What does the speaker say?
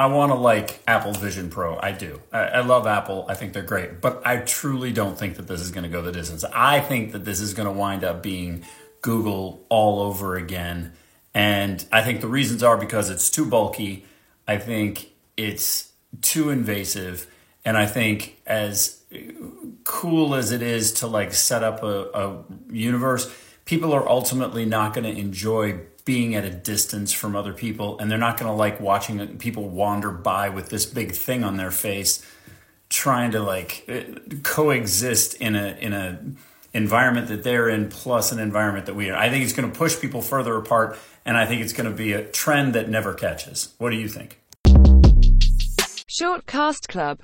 I want to like Apple Vision Pro. I do. I, I, love Apple. I think they're great. But I truly don't think that this is going to go the distance. I think that this is going to wind up being Google all over again. And I think the reasons are because it's too bulky. I think it's too invasive. And I think as cool as it is to like set up a, a universe, people are ultimately not going to enjoy being at a distance from other people and they're not going to like watching people wander by with this big thing on their face trying to like uh, coexist in a in a environment that they're in plus an environment that we are. I think it's going to push people further apart and I think it's going to be a trend that never catches. What do you think? Short Cast Club